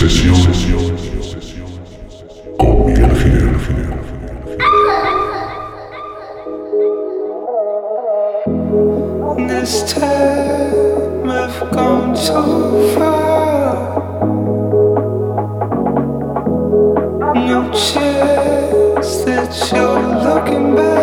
Sesión con Miguel Gil. This time I've gone so far. No chance that you're looking back.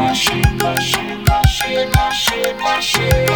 Machine, machine, machine, machine, machine.